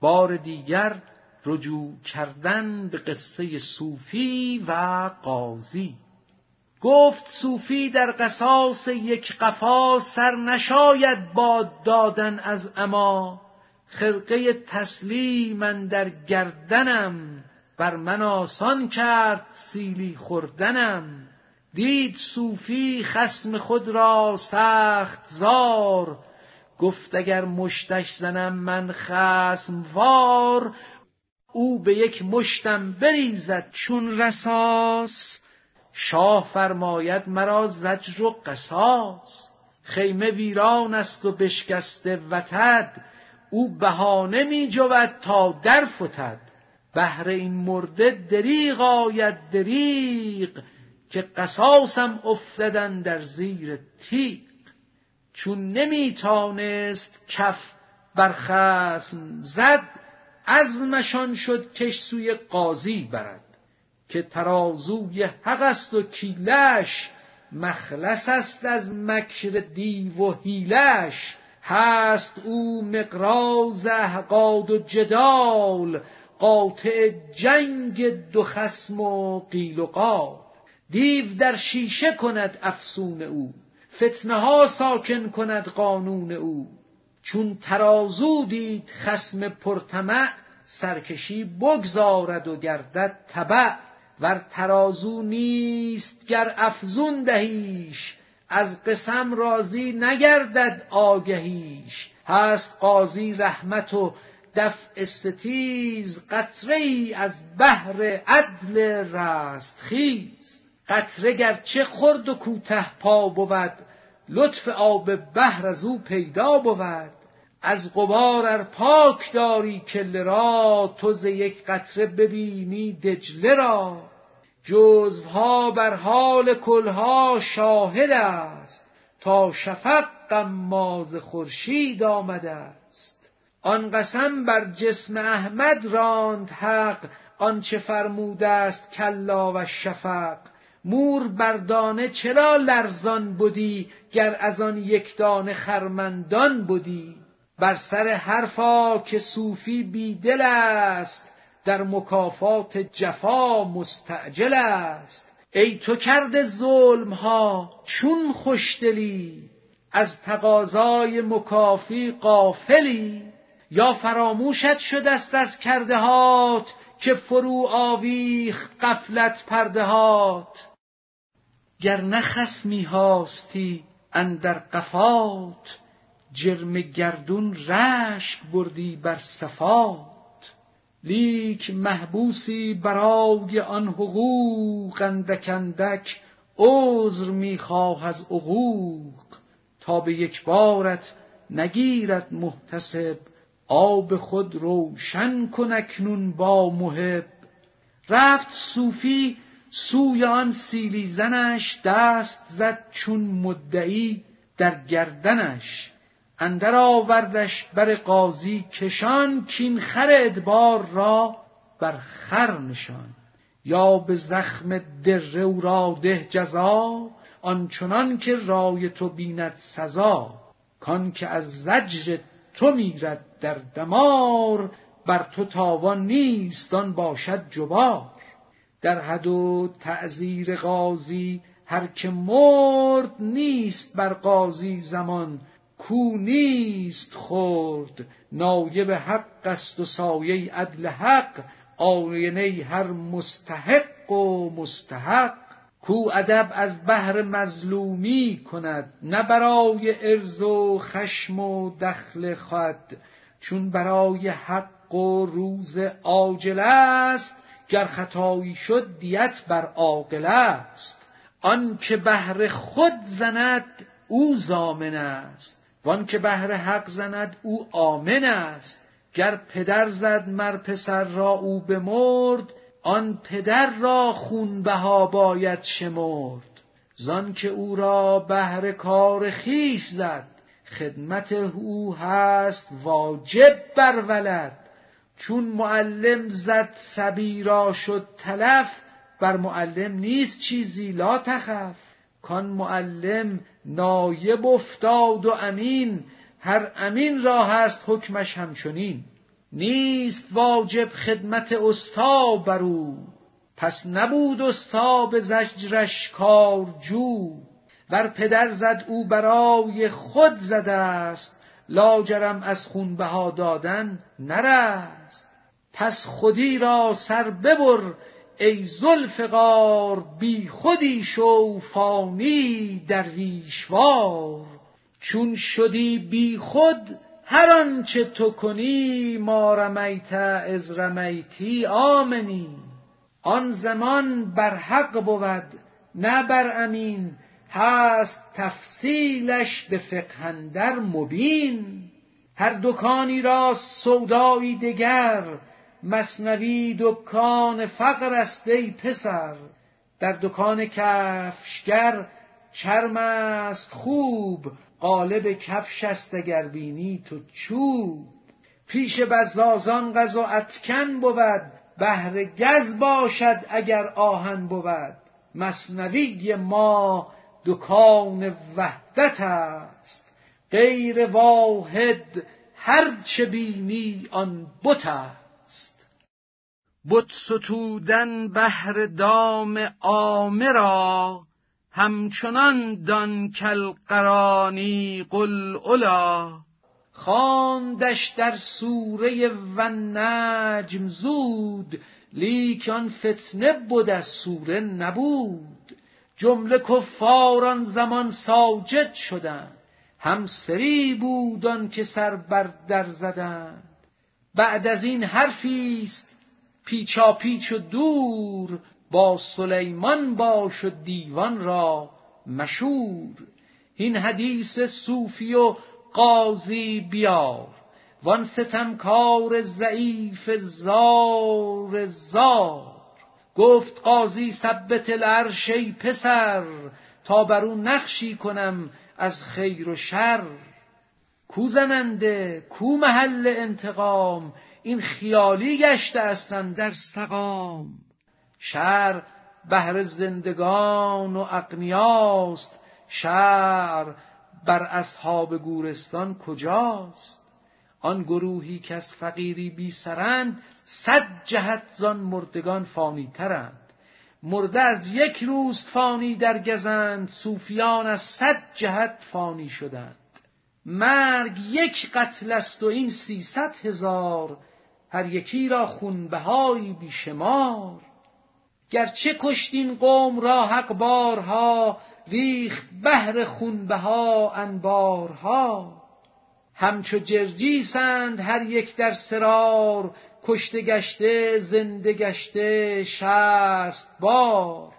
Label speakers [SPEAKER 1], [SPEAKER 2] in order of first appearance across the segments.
[SPEAKER 1] بار دیگر رجوع کردن به قصه صوفی و قاضی. گفت صوفی در قصاص یک قفا سر نشاید باد دادن از اما خرقه تسلیم در گردنم بر من آسان کرد سیلی خوردنم. دید صوفی خسم خود را سخت زار گفت اگر مشتش زنم من خسم وار او به یک مشتم بریزد چون رساس. شاه فرماید مرا زجر و قصاص. خیمه ویران است و بشکسته وتد او بهانه می جود تا در فتد. بهر این مرده دریغ آید دریغ که قصاصم افتدن در زیر تیغ. چون نمیتانست کف بر خسم زد عزمشان شد کش سوی قاضی برد که ترازوی حق است و کیلش مخلص است از مکر دیو و هیلش هست او مقراز احقاد و جدال قاطع جنگ دو خسم و قیل و قال. دیو در شیشه کند افسون او. فتنه ها ساکن کند قانون او. چون ترازو دید خسم پرتمع سرکشی بگذارد و گردد تبع ور ترازو نیست گر افزون دهیش از قسم راضی نگردد آگهیش. هست قاضی رحمت و دفع ستیز قطره ای از بحر عدل رستخیز قطره گرچه خرد و کوته پا بود لطف آب بحر از او پیدا بود. از غبار ار پاک داری کله را تو ز یک قطره ببینی دجله را. جزوها بر حال کلها شاهد است تا شفق قماز خورشید آمده است. آن قسم بر جسم احمد راند حق آنچه فرموده است کلا و شفق. مور بردانه چرا لرزان بودی گر از آن یک دانه خرمندان بودی؟ بر سر حرفا که صوفی بیدل است در مکافات جفا مستعجل است. ای تو کرده ظلم ها چون خوشدلی از تقاضای مکافی قافلی یا فراموشت شدست از کرده هات که فرو آویخت قفلت پردهات. گر نه خسمی هاستی اندر قفات جرم گردون رشک بردی بر صفات. لیک محبوسی برای آن حقوق اندک اندک عذر می‌خواه از عقوق. تا به یک بارت نگیرد محتسب آب خود روشن کن اکنون با محب. رفت صوفی سوی آن سیلی زنش دست زد چون مدعی در گردنش. اندر آوردش بر قاضی کشان کین خر ادبار را بر خر نشان. یا به زخم دره او را ده جزا آنچنان که رای تو بیند سزا. کان که از زجر تو میرد در دمار بر تو تاوان نیست آن باشد جبار. در حد و تعذیر قاضی هر که مرد نیست بر قاضی زمان کو نیست خورد نایب حق است و سایه عدل حق آینه هر مستحق و مستحق. کو ادب از بهر مظلومی کند نه برای ارز و خشم و دخل خود. چون برای حق و روز عاجل است گر خطایی شد دیت بر عاقل است. آن که بهر خود زند او زامن است وان که بهر حق زند او آمن است. گر پدر زد مر پسر را او بمرد آن پدر را خونبها باید شمرد. زان که او را بهر کار خیش زد خدمت او هست واجب بر ولد. چون معلم زد سبی را شد تلف بر معلم نیست چیزی لا تخف. کان معلم نایب افتاد و امین هر امین را هست حکمش همچنین. نیست واجب خدمت استا برو پس نبود استا به زجرش کارجو بر پدر زد او برای خود زده است. لاجرم از خون بها دادن نرست. پس خودی را سر ببر ای زلفقار بی خودی شو فانی درویشوار چون شدی بی خود هر آنچه تو کنی ما رمیت از رمیتی آمنی. آن زمان بر حق بود نه بر امین. هست تفصیلش به فقهندر مبین. هر دکانی را سودایی دگر مصنوی دکان فقر است ای پسر. در دکان کفشگر چرم است خوب قالب کفش است اگر بینی تو چوب. پیش بزازان غز اتکن بود بهر گز باشد اگر آهن بود. مصنوی ما دکان وحدت است. غیر واحد هر چه بینی آن بت است. بت ستودن بهر دام عامه را همچنان دان کلقرانی قل اولا خواندش در سوره و نجم زود لیک آن فتنه بود از سوره نبود. جمله کفاران زمان ساجد شدند. هم سری بودان که سر بر در زدند. بعد از این حرفی است پیچا پیچ و دور با سلیمان باش و دیوان را مشور. این حدیث صوفی و قاضی بیار. وان ستمکار ضعیف زار زار. گفت قاضی ثبت العرش ای پسر تا بر او نقشی کنم از خیر و شر. کو زننده کو محل انتقام این خیالی گشته استن در سقام. شر بهر زندگان و اقنیاست شر بر اصحاب گورستان کجاست؟ آن گروهی که از فقیری بی سرند صد جهت زان مردگان فانی ترند. مرده از یک روز فانی در گزند صوفیان از صد جهت فانی شدند. مرگ یک قتل است و این سیصد هزار هر یکی را خونبهایی بیشمار. گرچه کشتین قوم را حق بارها ریخت بهر خونبها انبارها. همچو جرجیسند هر یک در سرار کشته گشته زنده گشته شست بار.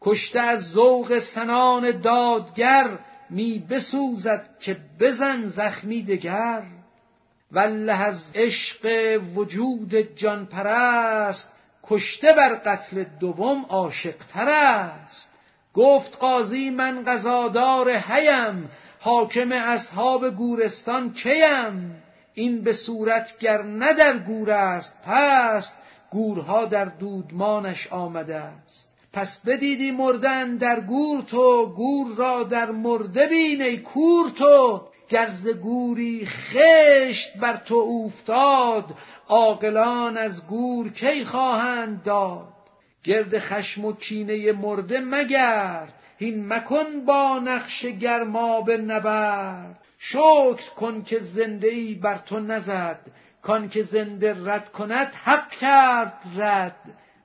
[SPEAKER 1] کشته از ذوق سنان دادگر می بسوزد که بزن زخمی دگر. والله از عشق وجود جان پرست کشته بر قتل دوم عاشقتر است. گفت قاضی من قضادار هیم حاکم اصحاب گورستان کیم؟ این به صورت گر نه در گور است پست گورها در دودمانش آمده است. پس بدیدی مردن در گور تو گور را در مرده بین کور تو. گرز گوری خشت بر تو اوفتاد عاقلان از گور کی خواهند داد؟ گرد خشم و کینه مرده مگرد هین مکن با نقش به نبرد. شکر کن که زنده ای بر تو نزد کان که زنده رد کند حق کرد رد.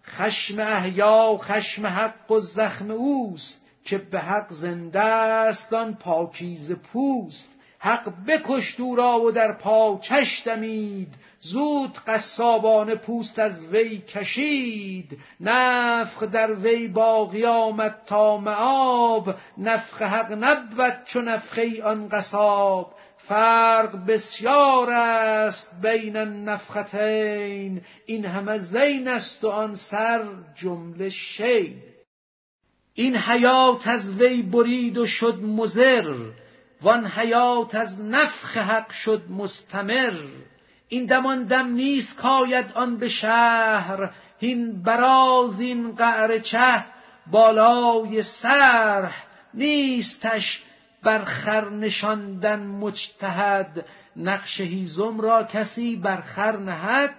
[SPEAKER 1] خشم احیا و خشم حق و زخم اوست که به حق زنده است آن پاکیز پوست. حق بکشت او را و در پاچش دمید. زود قصابان پوست از وی کشید. نفخ در وی با قیامت تا معاب. نفخ حق نبود چو نفخه آن قصاب. فرق بسیار است بین النفختین. این همه زین است و آن سر جمله شی این حیات از وی برید و شد مزر وان حیات از نفخ حق شد مستمر. این دمان دم نیست کاید آن به شهر. هین براز این قعر چه بالای سرح نیستش بر خر نشاندن مجتهد. نقش هیزم را کسی بر خر نهد.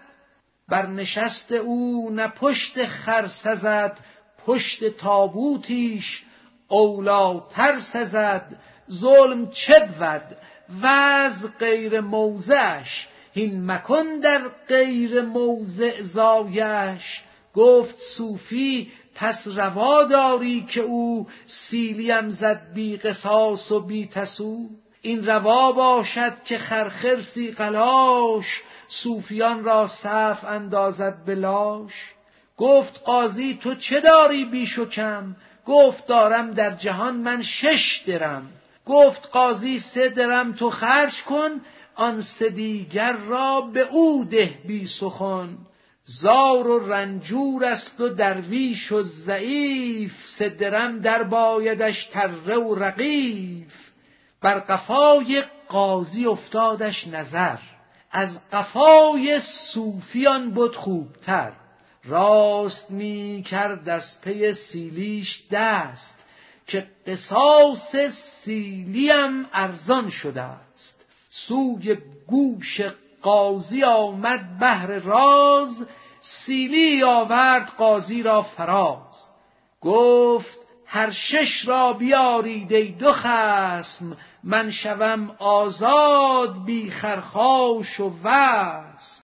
[SPEAKER 1] بر نشست او نه پشت خر سزد پشت تابوتیش اولاتر سزد. ظلم چه بود؟ وز غیر موزش هین مکن در غیر موضع زایش. گفت صوفی پس روا داری که او سیلیم زد بی قصاص و بی تسو. این روا باشد که خرخرسی قلاش صوفیان را صف اندازد بلاش گفت قاضی تو چه داری بیش و کم؟ گفت دارم در جهان من شش درم. گفت قاضی سه درم تو خرج کن. آن سه دیگر را به او ده بی سخن. زار و رنجور است و درویش و ضعیف سه درم در بایدش تره و رقیف. بر قفای قاضی افتادش نظر از قفای صوفیان بود خوبتر. راست می کرد از پی سیلیش دست که قصاص سیلیم ارزان شده است. سوی گوش قاضی آمد بهر راز سیلی آورد قاضی را فراز. گفت هر شش را بیارید ای دو خسم من شوم آزاد بی خرخاش و وسم